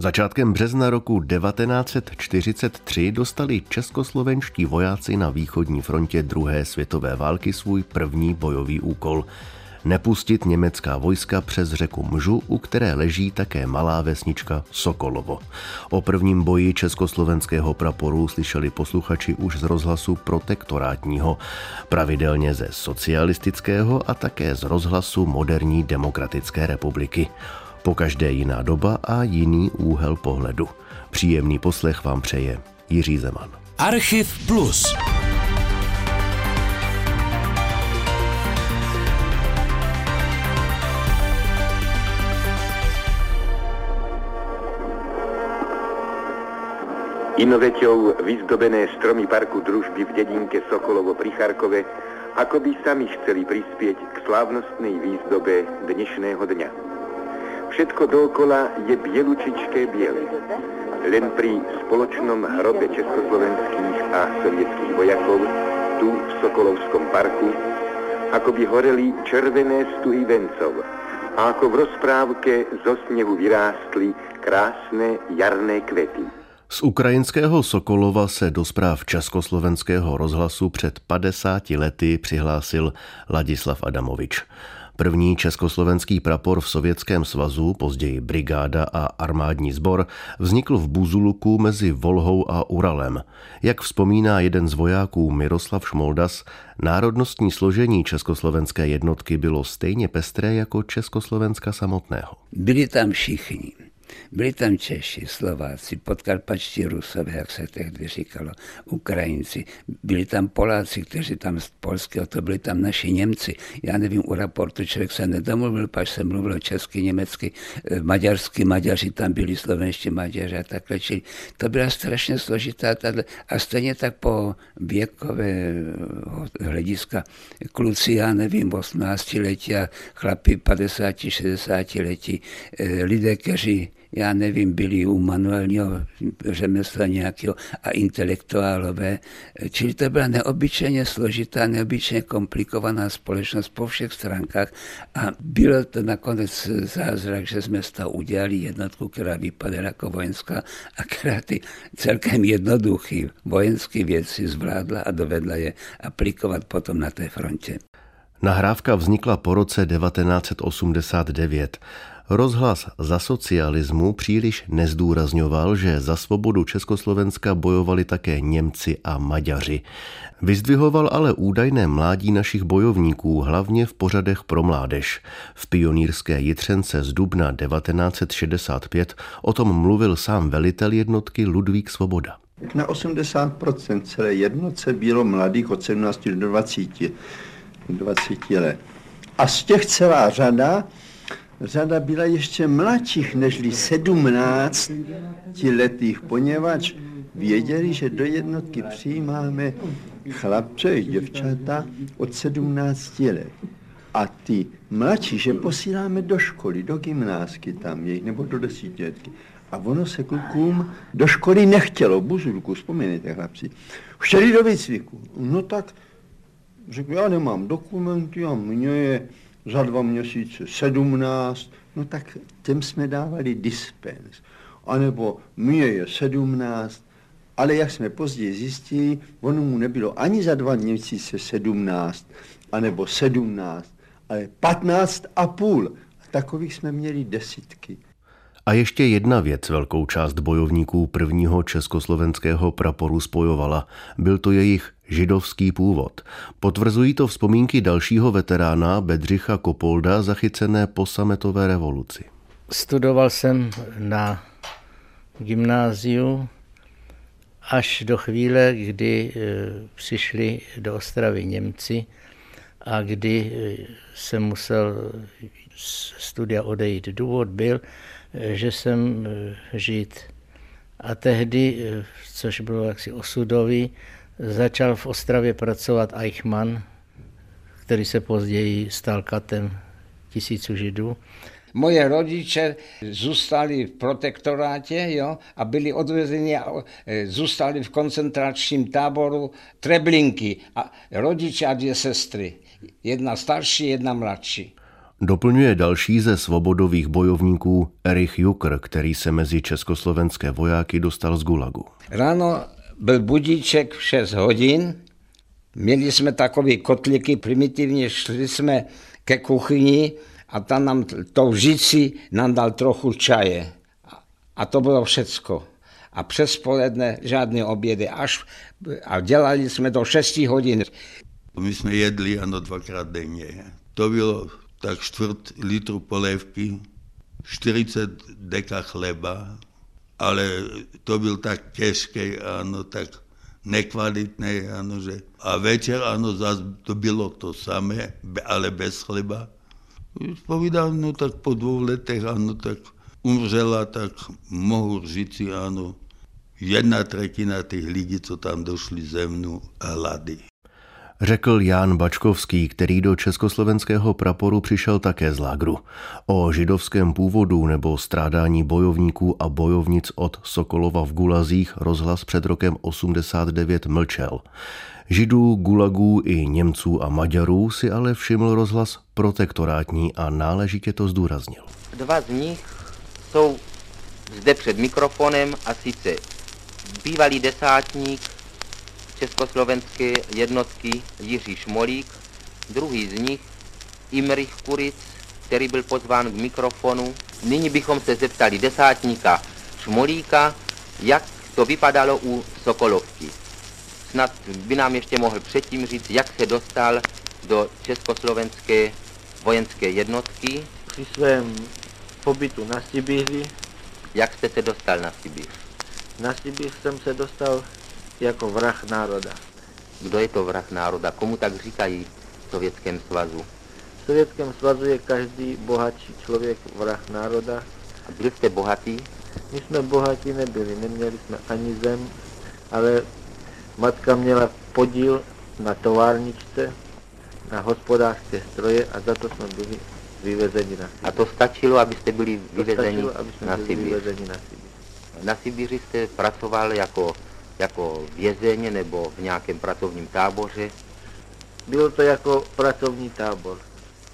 Začátkem března roku 1943 dostali českoslovenští vojáci na východní frontě druhé světové války svůj první bojový úkol – nepustit německá vojska přes řeku Mžu, u které leží také malá vesnička Sokolovo. O prvním boji československého praporu slyšeli posluchači už z rozhlasu protektorátního, pravidelně ze socialistického a také z rozhlasu moderní demokratické republiky. Po každé jiná doba a jiný úhel pohledu. Příjemný poslech vám přeje Jiří Zeman. Archiv Plus. Inoveťou vyzdobené stromy parku družby v dedinke Sokolovo pri Charkove ako by sami chceli prispieť k slávnostnej výzdobe dnešného dňa. Všetko dookola je bielučičké biele. Len pri spoločnom hrobe československých a sovietských vojakov tu v Sokolovskom parku ako by horeli červené stuhy vencov a ako v rozprávke zo snehu vyrástli krásne jarné kvety. Z ukrajinského Sokolova se do zpráv Československého rozhlasu před 50 lety přihlásil Ladislav Adamovič. První československý prapor v Sovětském svazu, později brigáda a armádní sbor, vznikl v Buzuluku mezi Volhou a Uralem. Jak vzpomíná jeden z vojáků Miroslav Šmoldas, národnostní složení československé jednotky bylo stejně pestré jako Československa samotného. Byli tam všichni byli tam Češi, Slováci, podkarpačtí Rusové, jak se tehdy říkalo, Ukrajinci. Byli tam Poláci, kteří tam z Polského, to byli tam naši Němci. Já nevím, u raportu člověk se nedomluvil, pač se mluvil česky, německy, eh, maďarsky, Maďaři tam byli, slovenští Maďaři a takhle. Čili to byla strašně složitá tato, a stejně tak po věkové hlediska kluci, já nevím, 18 letí a chlapi 50, 60 letí, lidé, kteří já nevím, byli u manuálního řemesla nějakého a intelektuálové. Čili to byla neobyčejně složitá, neobyčejně komplikovaná společnost po všech stránkách a bylo to nakonec zázrak, že jsme z toho udělali jednotku, která vypadala jako vojenská a která ty celkem jednoduché vojenské věci zvládla a dovedla je aplikovat potom na té frontě. Nahrávka vznikla po roce 1989. Rozhlas za socialismu příliš nezdůrazňoval, že za svobodu Československa bojovali také Němci a Maďaři. Vyzdvihoval ale údajné mládí našich bojovníků, hlavně v pořadech pro mládež. V pionýrské Jitřence z dubna 1965 o tom mluvil sám velitel jednotky Ludvík Svoboda. Na 80% celé jednotce bylo mladých od 17 do 20, 20 let. A z těch celá řada řada byla ještě mladších nežli 17 letých, poněvadž věděli, že do jednotky přijímáme chlapce i děvčata od 17 let. A ty mladší, že posíláme do školy, do gymnázky tam jejich, nebo do desítiletky. A ono se klukům do školy nechtělo, buzulku, vzpomínejte chlapci. Chtěli do výcviku. No tak řekl, já nemám dokumenty a mě je za dva měsíce 17, no tak těm jsme dávali dispens. A nebo mě je 17, ale jak jsme později zjistili, ono mu nebylo ani za dva měsíce 17, anebo 17, ale 15 a půl. A takových jsme měli desítky. A ještě jedna věc velkou část bojovníků prvního československého praporu spojovala. Byl to jejich židovský původ. Potvrzují to vzpomínky dalšího veterána Bedřicha Kopolda zachycené po sametové revoluci. Studoval jsem na gymnáziu až do chvíle, kdy e, přišli do Ostravy Němci a kdy e, jsem musel z studia odejít. Důvod byl, e, že jsem žít. A tehdy, což bylo jaksi osudový, začal v Ostravě pracovat Eichmann, který se později stal katem tisíců židů. Moje rodiče zůstali v protektorátě jo, a byli odvezeni a e, zůstali v koncentračním táboru Treblinky. A rodiče a dvě sestry. Jedna starší, jedna mladší. Doplňuje další ze svobodových bojovníků Erich Jukr, který se mezi československé vojáky dostal z Gulagu. Ráno byl budíček v 6 hodin, měli jsme takové kotlíky, primitivně šli jsme ke kuchyni a tam nám tou žici nám dal trochu čaje. A to bylo všecko. A přes poledne žádné obědy. Až, a dělali jsme do 6 hodin. My jsme jedli ano dvakrát denně. To bylo tak čtvrt litru polévky, 40 deka chleba, ale to byl tak těžký, ano, tak nekvalitný, ano, že a večer, ano, zase to bylo to samé, ale bez chleba. Povídám, no tak po dvou letech, ano, tak umřela, tak mohu říci, ano, jedna třetina těch lidí, co tam došli ze mnou, hlady řekl Jan Bačkovský, který do československého praporu přišel také z lágru. O židovském původu nebo strádání bojovníků a bojovnic od Sokolova v Gulazích rozhlas před rokem 89 mlčel. Židů, gulagů i Němců a Maďarů si ale všiml rozhlas protektorátní a náležitě to zdůraznil. Dva z nich jsou zde před mikrofonem a sice bývalý desátník československé jednotky Jiří Šmolík, druhý z nich Imrich Kuric, který byl pozván k mikrofonu. Nyní bychom se zeptali desátníka Šmolíka, jak to vypadalo u Sokolovky. Snad by nám ještě mohl předtím říct, jak se dostal do československé vojenské jednotky. Při svém pobytu na Sibíři. Jak jste se dostal na Sibíř? Na Sibíř jsem se dostal jako vrah národa. Kdo je to vrah národa? Komu tak říkají v Sovětském svazu? V Sovětském svazu je každý bohatší člověk vrah národa. A byli jste bohatí? My jsme bohatí nebyli, neměli jsme ani zem, ale matka měla podíl na továrničce, na hospodářské stroje a za to jsme byli vyvezeni na Sibíř. A to stačilo, abyste byli vyvezeni, stačilo, aby jsme na, Sibíř. vyvezeni na Sibíř. Na Sibíři jste pracoval jako jako vězeň nebo v nějakém pracovním táboře? Bylo to jako pracovní tábor.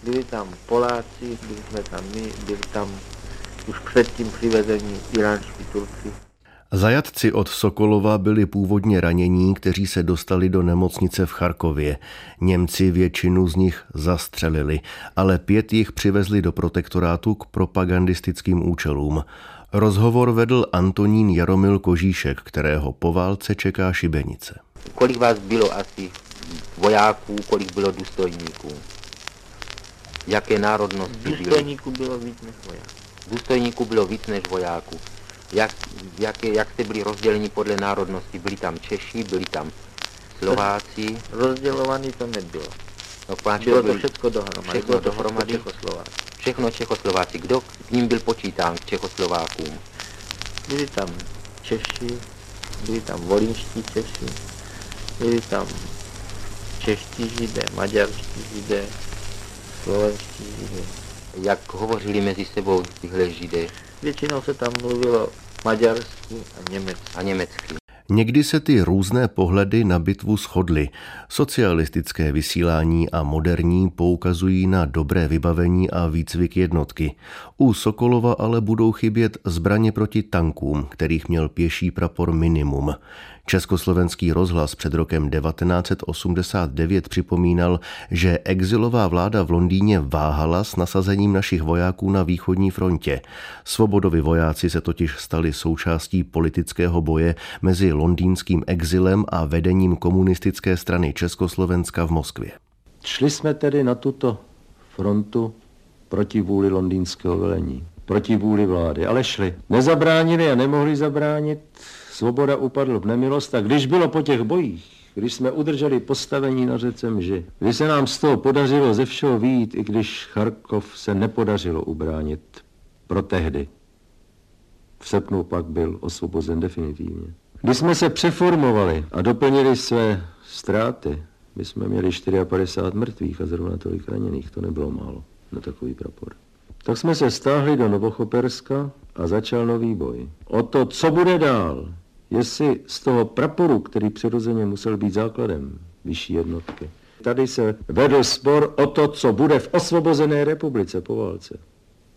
Byli tam Poláci, byli jsme tam my, byli tam už předtím přivezení iránští Turci. Zajatci od Sokolova byli původně ranění, kteří se dostali do nemocnice v Charkově. Němci většinu z nich zastřelili, ale pět jich přivezli do protektorátu k propagandistickým účelům. Rozhovor vedl Antonín Jaromil Kožíšek, kterého po válce čeká šibenice. Kolik vás bylo asi vojáků, kolik bylo důstojníků? Jaké národnosti byly? Důstojníků bylo víc než vojáků. Důstojníků bylo víc než vojáků. Jak, jak, jak jste byli rozděleni podle národnosti? Byli tam Češi, byli tam Slováci? Rozdělovaný to nebylo. No, Bylo to všechno dohromady. všechno dohromady? Všechno Čechoslováci. všechno Čechoslováci. Kdo k ním byl počítán, k Čechoslovákům? Byli tam Češi, byli tam volínští Češi, byli tam čeští židé, maďarští židé, slovenští židé. Jak hovořili mezi sebou tyhle židé Většinou se tam mluvilo maďarsky a německy. a německy? Někdy se ty různé pohledy na bitvu shodly. Socialistické vysílání a moderní poukazují na dobré vybavení a výcvik jednotky. U Sokolova ale budou chybět zbraně proti tankům, kterých měl pěší prapor minimum. Československý rozhlas před rokem 1989 připomínal, že exilová vláda v Londýně váhala s nasazením našich vojáků na východní frontě. Svobodovi vojáci se totiž stali součástí politického boje mezi londýnským exilem a vedením komunistické strany Československa v Moskvě. Šli jsme tedy na tuto frontu proti vůli londýnského velení, proti vůli vlády, ale šli. Nezabránili a nemohli zabránit, svoboda upadl v nemilost a když bylo po těch bojích, když jsme udrželi postavení na řece Mži, když se nám z toho podařilo ze všeho výjít, i když Charkov se nepodařilo ubránit pro tehdy. V srpnu pak byl osvobozen definitivně. Když jsme se přeformovali a doplnili své ztráty, my jsme měli 54 mrtvých a zrovna tolik raněných, to nebylo málo na takový prapor. Tak jsme se stáhli do Novochoperska a začal nový boj. O to, co bude dál, jestli z toho praporu, který přirozeně musel být základem vyšší jednotky, tady se vedl spor o to, co bude v osvobozené republice po válce.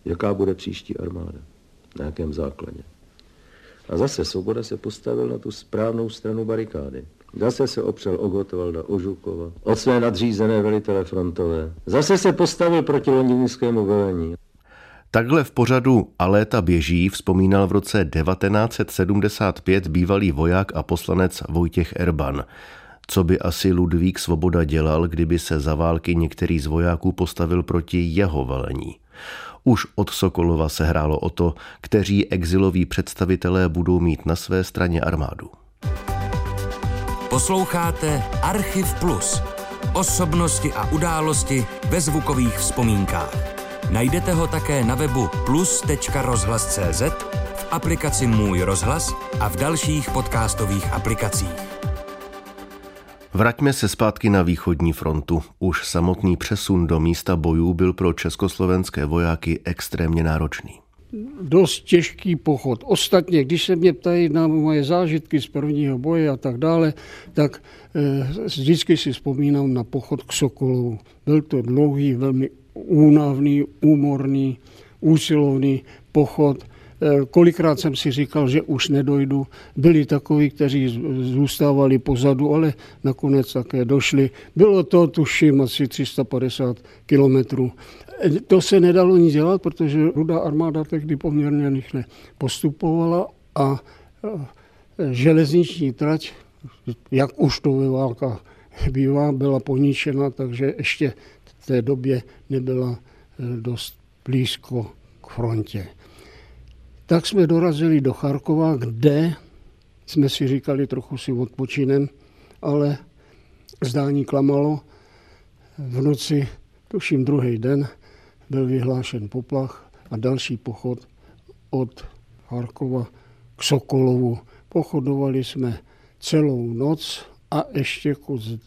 Jaká bude příští armáda, na jakém základě. A zase Svoboda se postavil na tu správnou stranu barikády. Zase se opřel o Gotwalda, o Žukova, o své nadřízené velitele frontové. Zase se postavil proti londýnskému velení. Takhle v pořadu A léta běží vzpomínal v roce 1975 bývalý voják a poslanec Vojtěch Erban. Co by asi Ludvík Svoboda dělal, kdyby se za války některý z vojáků postavil proti jeho velení? Už od Sokolova se hrálo o to, kteří exiloví představitelé budou mít na své straně armádu. Posloucháte Archiv Plus. Osobnosti a události ve zvukových vzpomínkách. Najdete ho také na webu plus.rozhlas.cz, v aplikaci Můj rozhlas a v dalších podcastových aplikacích. Vraťme se zpátky na východní frontu. Už samotný přesun do místa bojů byl pro československé vojáky extrémně náročný. Dost těžký pochod. Ostatně, když se mě ptají na moje zážitky z prvního boje a tak dále, tak eh, vždycky si vzpomínám na pochod k Sokolovu. Byl to dlouhý, velmi únavný, úmorný, úsilovný pochod – Eh, kolikrát jsem si říkal, že už nedojdu. Byli takoví, kteří zůstávali pozadu, ale nakonec také došli. Bylo to, tuším, asi 350 kilometrů. Eh, to se nedalo nic dělat, protože rudá armáda tehdy poměrně rychle postupovala a eh, železniční trať, jak už to ve válkách bývá, byla poničena, takže ještě té době nebyla dost blízko k frontě. Tak jsme dorazili do Charkova, kde jsme si říkali, trochu si odpočinem, ale zdání klamalo. V noci, tuším druhý den, byl vyhlášen poplach a další pochod od Charkova k Sokolovu. Pochodovali jsme celou noc a ještě kus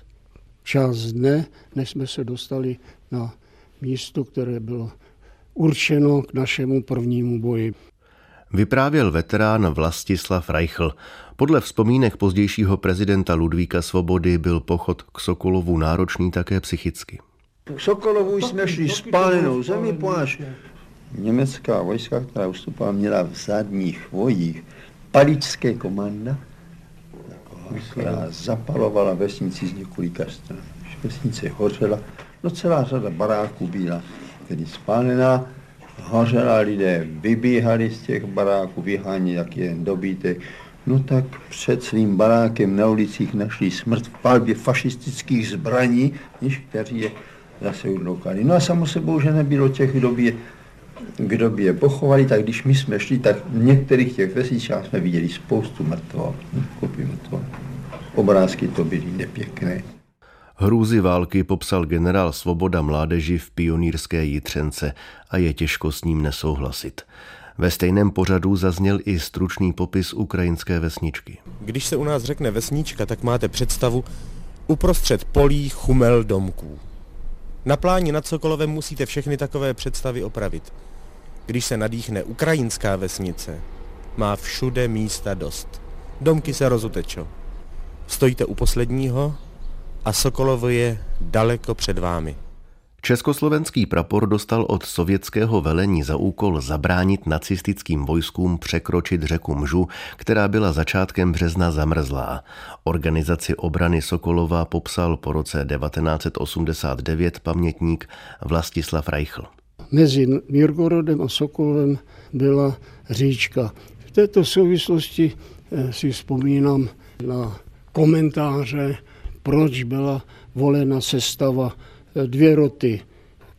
čas dne, než jsme se dostali na místo, které bylo určeno k našemu prvnímu boji. Vyprávěl veterán Vlastislav Reichl. Podle vzpomínek pozdějšího prezidenta Ludvíka Svobody byl pochod k Sokolovu náročný také psychicky. K Sokolovu jsme šli spálenou zemi, ponáš německá vojska, která ustupovala, měla v zadních vojích paličské komanda, která zapalovala vesnici z několika stran. Vesnice hořela, no celá řada baráků byla tedy spálená hořela lidé, vybíhali z těch baráků, vyhání, jak je dobítek. No tak před svým barákem na ulicích našli smrt v palbě fašistických zbraní, kteří je zase udloukali. No a samo sebou, že nebylo těch, kdo by, je, kdo by je pochovali, tak když my jsme šli, tak v některých těch vesničách jsme viděli spoustu mrtvol, kopy mrtvol. Obrázky to byly nepěkné. Hrůzy války popsal generál Svoboda mládeži v pionýrské Jitřence a je těžko s ním nesouhlasit. Ve stejném pořadu zazněl i stručný popis ukrajinské vesničky. Když se u nás řekne vesnička, tak máte představu uprostřed polí chumel domků. Na pláni nad Sokolovem musíte všechny takové představy opravit. Když se nadýchne ukrajinská vesnice, má všude místa dost. Domky se rozutečou. Stojíte u posledního, a Sokolovo je daleko před vámi. Československý prapor dostal od sovětského velení za úkol zabránit nacistickým vojskům překročit řeku Mžu, která byla začátkem března zamrzlá. Organizaci obrany Sokolova popsal po roce 1989 pamětník Vlastislav Reichl. Mezi Mirgorodem a Sokolovem byla říčka. V této souvislosti eh, si vzpomínám na komentáře proč byla volena sestava eh, dvě roty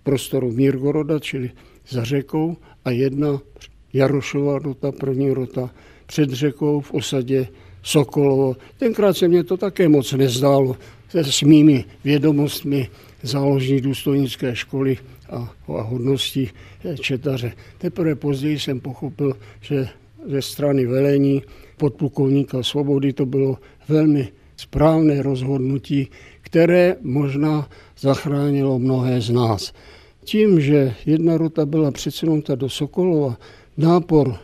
prostoru Mírgoroda, čili za řekou, a jedna Jarošova rota, první rota před řekou v osadě Sokolovo. Tenkrát se mě to také moc nezdálo s mými vědomostmi záložní důstojnické školy a, eh, četaře. Teprve později jsem pochopil, že ze strany velení podplukovníka Svobody to bylo velmi správné rozhodnutí, které možná zachránilo mnohé z nás. Tím, že jedna rota byla přesunuta do Sokolova, nápor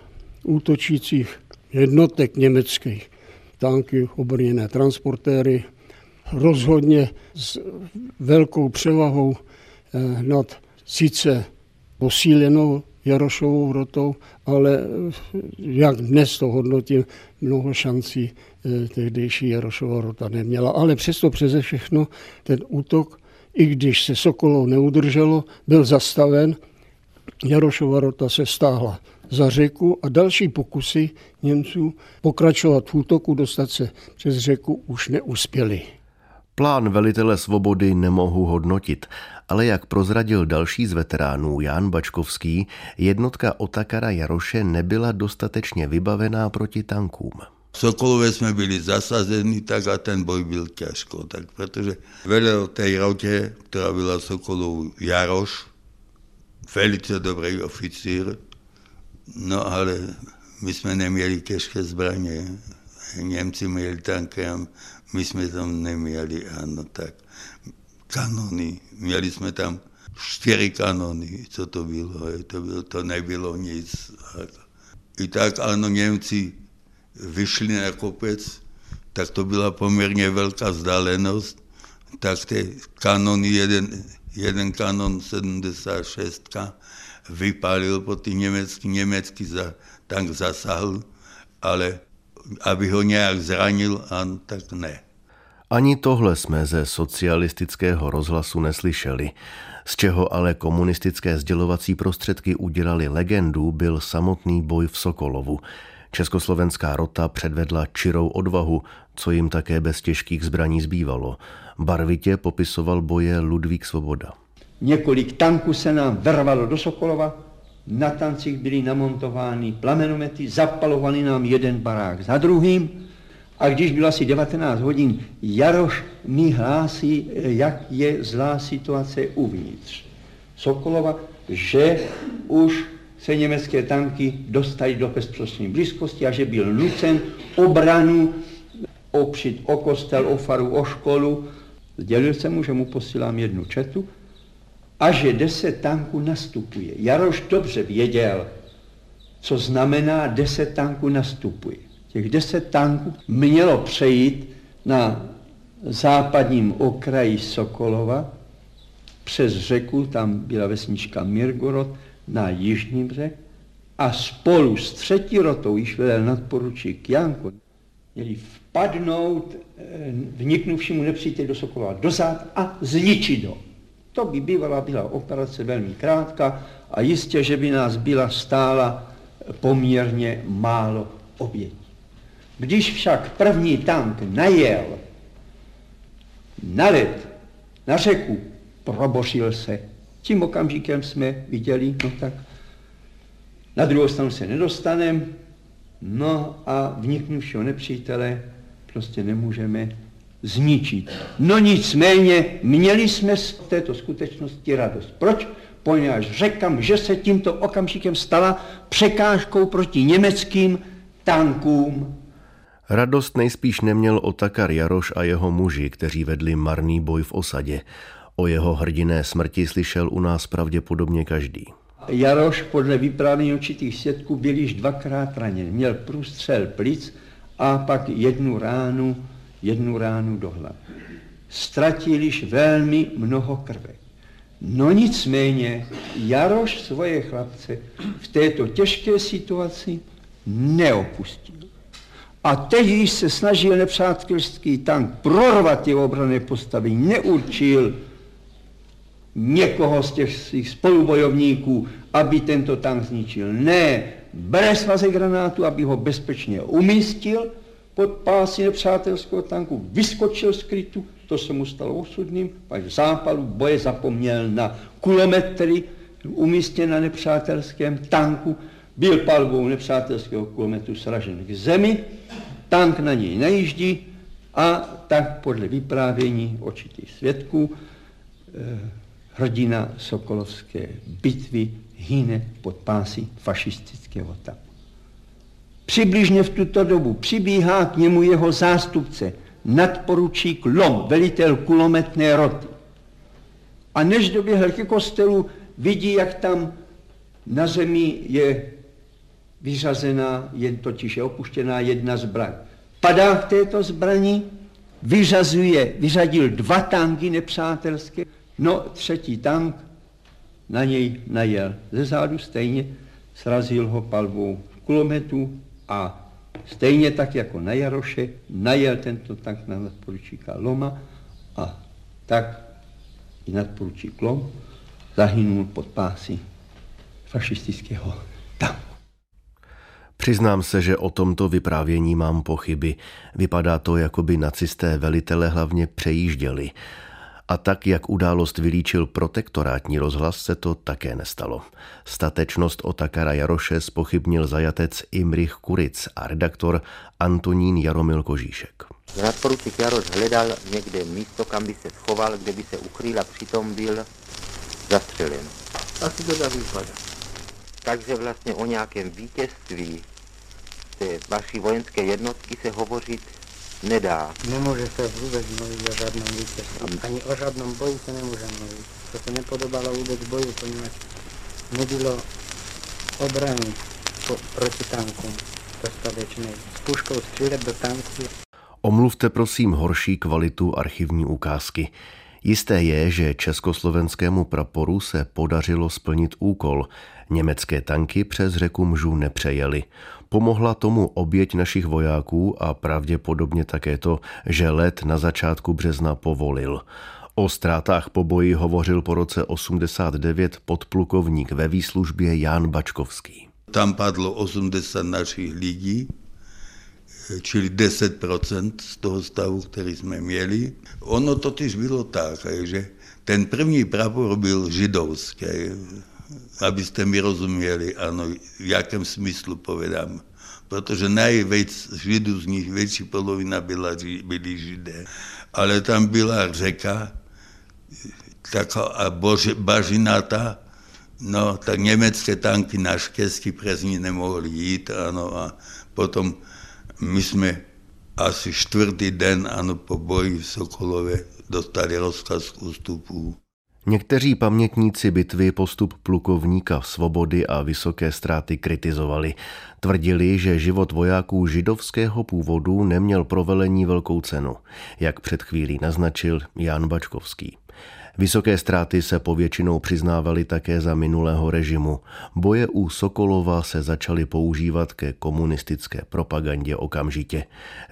útočících jednotek německých, tanky, obrněné transportéry rozhodně s velkou převahou eh, nad sice posílenou Jarošovou rotou, ale jak dnes to hodnotím, mnoho šancí tehdejší Jarošova rota neměla. Ale přesto přeze všechno ten útok, i když se Sokolou neudrželo, byl zastaven. Jarošova rota se stáhla za řeku a další pokusy Němců pokračovat v útoku, dostat se přes řeku už neuspěli. Plán velitele svobody nemohu hodnotit, ale jak prozradil další z veteránů Jan Bačkovský, jednotka Otakara Jaroše nebyla dostatečně vybavená proti tankům. Sokolové jsme byli zasazeni, tak a ten boj byl těžko, tak protože velel té rotě, která byla Sokolou Jaroš, velice dobrý oficír, no ale my jsme neměli těžké zbraně. Němci měli tanky a my jsme tam neměli, ano, tak kanony. Měli jsme tam čtyři kanony, co to bylo, to, bylo, to nebylo nic. I tak ano, Němci vyšli na kopec, tak to byla poměrně velká vzdálenost, tak ty kanony, jeden, jeden kanon 76 vypálil po ty německý, německý za, tank zasahl, ale aby ho nějak zranil, an, tak ne. Ani tohle jsme ze socialistického rozhlasu neslyšeli. Z čeho ale komunistické sdělovací prostředky udělali legendu, byl samotný boj v Sokolovu. Československá rota předvedla čirou odvahu, co jim také bez těžkých zbraní zbývalo. Barvitě popisoval boje Ludvík Svoboda. Několik tanků se nám vrvalo do Sokolova, na tancích byly namontovány plamenomety, zapalovali nám jeden barák za druhým a když bylo asi 19 hodin, Jaroš mi hlásí, jak je zlá situace uvnitř Sokolova, že už se německé tanky dostali do bezprostřední blízkosti a že byl nucen obranu opřít o kostel, o faru, o školu. Sdělil jsem mu, že mu posílám jednu četu a že deset tanků nastupuje. Jaroš dobře věděl, co znamená deset tanků nastupuje. Těch deset tanků mělo přejít na západním okraji Sokolova přes řeku, tam byla vesnička Mirgorod, na jižní břeh a spolu s třetí rotou, již vedel nadporučík Janko, měli vpadnout eh, vniknuvšímu nepříteli do Sokolova dozad a zničit ho. To by bývala byla operace velmi krátká a jistě, že by nás byla stála poměrně málo obětí. Když však první tank najel na led, na řeku, probošil se. Tím okamžikem jsme viděli, no tak na druhou stranu se nedostaneme, no a vniknuvšího nepřítele prostě nemůžeme zničit. No nicméně měli jsme z této skutečnosti radost. Proč? Poněvadž řekám, že se tímto okamžikem stala překážkou proti německým tankům. Radost nejspíš neměl Otakar Jaroš a jeho muži, kteří vedli marný boj v osadě. O jeho hrdiné smrti slyšel u nás pravděpodobně každý. Jaroš podle vyprávění určitých svědků byl již dvakrát raněn. Měl průstřel plic a pak jednu ránu jednu ránu do hlavy. Ztratil již velmi mnoho krve. No nicméně Jaroš svoje chlapce v této těžké situaci neopustil. A teď, když se snažil nepřátelský tank prorvat jeho obrané postavy, neurčil někoho z těch svých spolubojovníků, aby tento tank zničil. Ne, bere svazek granátu, aby ho bezpečně umístil pod pásy nepřátelského tanku, vyskočil z krytu, to se mu stalo osudným, pak v zápalu boje zapomněl na kulometry umístěn na nepřátelském tanku, byl palbou nepřátelského kulometru sražen k zemi, tank na něj nejíždí a tak podle vyprávění očitých svědků eh, hrdina Sokolovské bitvy hyne pod pásy fašistického tanku. Přibližně v tuto dobu přibíhá k němu jeho zástupce, nadporučík Lom, velitel kulometné roty. A než doběhl ke kostelu, vidí, jak tam na zemi je vyřazená, jen totiž je opuštěná jedna zbraň. Padá v této zbrani, vyřazuje, vyřadil dva tanky nepřátelské, no třetí tank na něj najel ze zádu stejně, srazil ho palbou kulometu a stejně tak jako na Jaroše najel tento tank na nadporučíka Loma a tak i nadporučík Lom zahynul pod pásy fašistického tanku. Přiznám se, že o tomto vyprávění mám pochyby. Vypadá to, jako by nacisté velitele hlavně přejížděli. A tak, jak událost vylíčil protektorátní rozhlas, se to také nestalo. Statečnost Otakara Jaroše spochybnil zajatec Imrich Kuric a redaktor Antonín Jaromil Kožíšek. Nadporučík Jaroš hledal někde místo, kam by se schoval, kde by se ukryl a přitom byl zastřelen. Asi to tak vypadá. Takže vlastně o nějakém vítězství té vaší vojenské jednotky se hovořit nedá. Nemůže se vůbec mluvit o žádném vítězství. Ani o žádném boji se nemůže mluvit. To se nepodobalo vůbec boju, poněvadž nebylo obrany po, proti tankům dostatečné. S puškou střílet do tanku. Omluvte prosím horší kvalitu archivní ukázky. Jisté je, že československému praporu se podařilo splnit úkol. Německé tanky přes řeku Mžu nepřejeli. Pomohla tomu oběť našich vojáků a pravděpodobně také to, že let na začátku března povolil. O ztrátách po boji hovořil po roce 89 podplukovník ve výslužbě Jan Bačkovský. Tam padlo 80 našich lidí, čili 10% z toho stavu, který jsme měli. Ono totiž bylo tak, že ten první prapor byl židovský, abyste mi rozuměli, ano, v jakém smyslu povedám. Protože nejvíc židů z nich, větší polovina byla, byli židé. Ale tam byla řeka, taková bože, bažinata, no, tak německé tanky naštěstí přes ní nemohly jít, ano, a potom my jsme asi čtvrtý den, ano, po boji v Sokolově dostali rozkaz k ústupu. Někteří pamětníci bitvy postup plukovníka Svobody a vysoké ztráty kritizovali. Tvrdili, že život vojáků židovského původu neměl pro velení velkou cenu, jak před chvílí naznačil Jan Bačkovský. Vysoké ztráty se povětšinou přiznávaly také za minulého režimu. Boje u Sokolova se začaly používat ke komunistické propagandě okamžitě.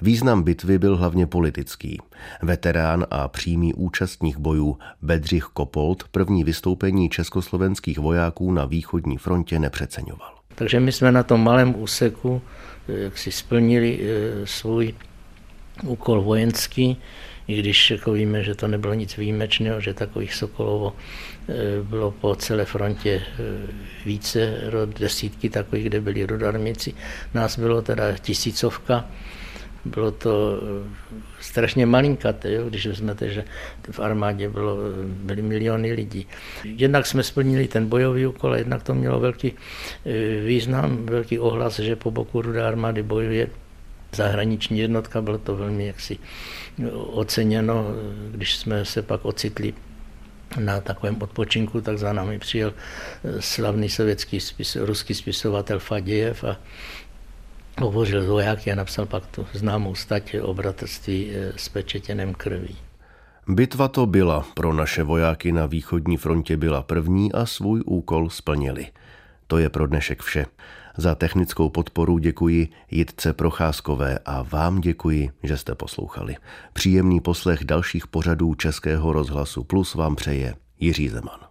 Význam bitvy byl hlavně politický. Veterán a přímý účastník bojů Bedřich Kopold první vystoupení československých vojáků na východní frontě nepřeceňoval. Takže my jsme na tom malém úseku jak si splnili eh, svůj úkol vojenský, i když jako víme, že to nebylo nic výjimečného, že takových Sokolovo eh, bylo po celé frontě eh, více, desítky takových, kde byli rodarmici. Nás bylo teda tisícovka, bylo to eh, strašně malinkaté, jo, když vezmete, že v armádě bylo, byly miliony lidí. Jednak jsme splnili ten bojový úkol, a jednak to mělo velký význam, velký ohlas, že po boku rudé armády bojuje zahraniční jednotka, bylo to velmi jaksi oceněno, když jsme se pak ocitli na takovém odpočinku, tak za námi přijel slavný sovětský spis, ruský spisovatel Fadějev a hovořil z vojáky a napsal pak tu známou stať o bratrství eh, s pečetěnem krví. Bitva to byla, pro naše vojáky na východní frontě byla první a svůj úkol splnili. To je pro dnešek vše. Za technickou podporu děkuji Jitce Procházkové a vám děkuji, že jste poslouchali. Příjemný poslech dalších pořadů Českého rozhlasu Plus vám přeje Jiří Zeman.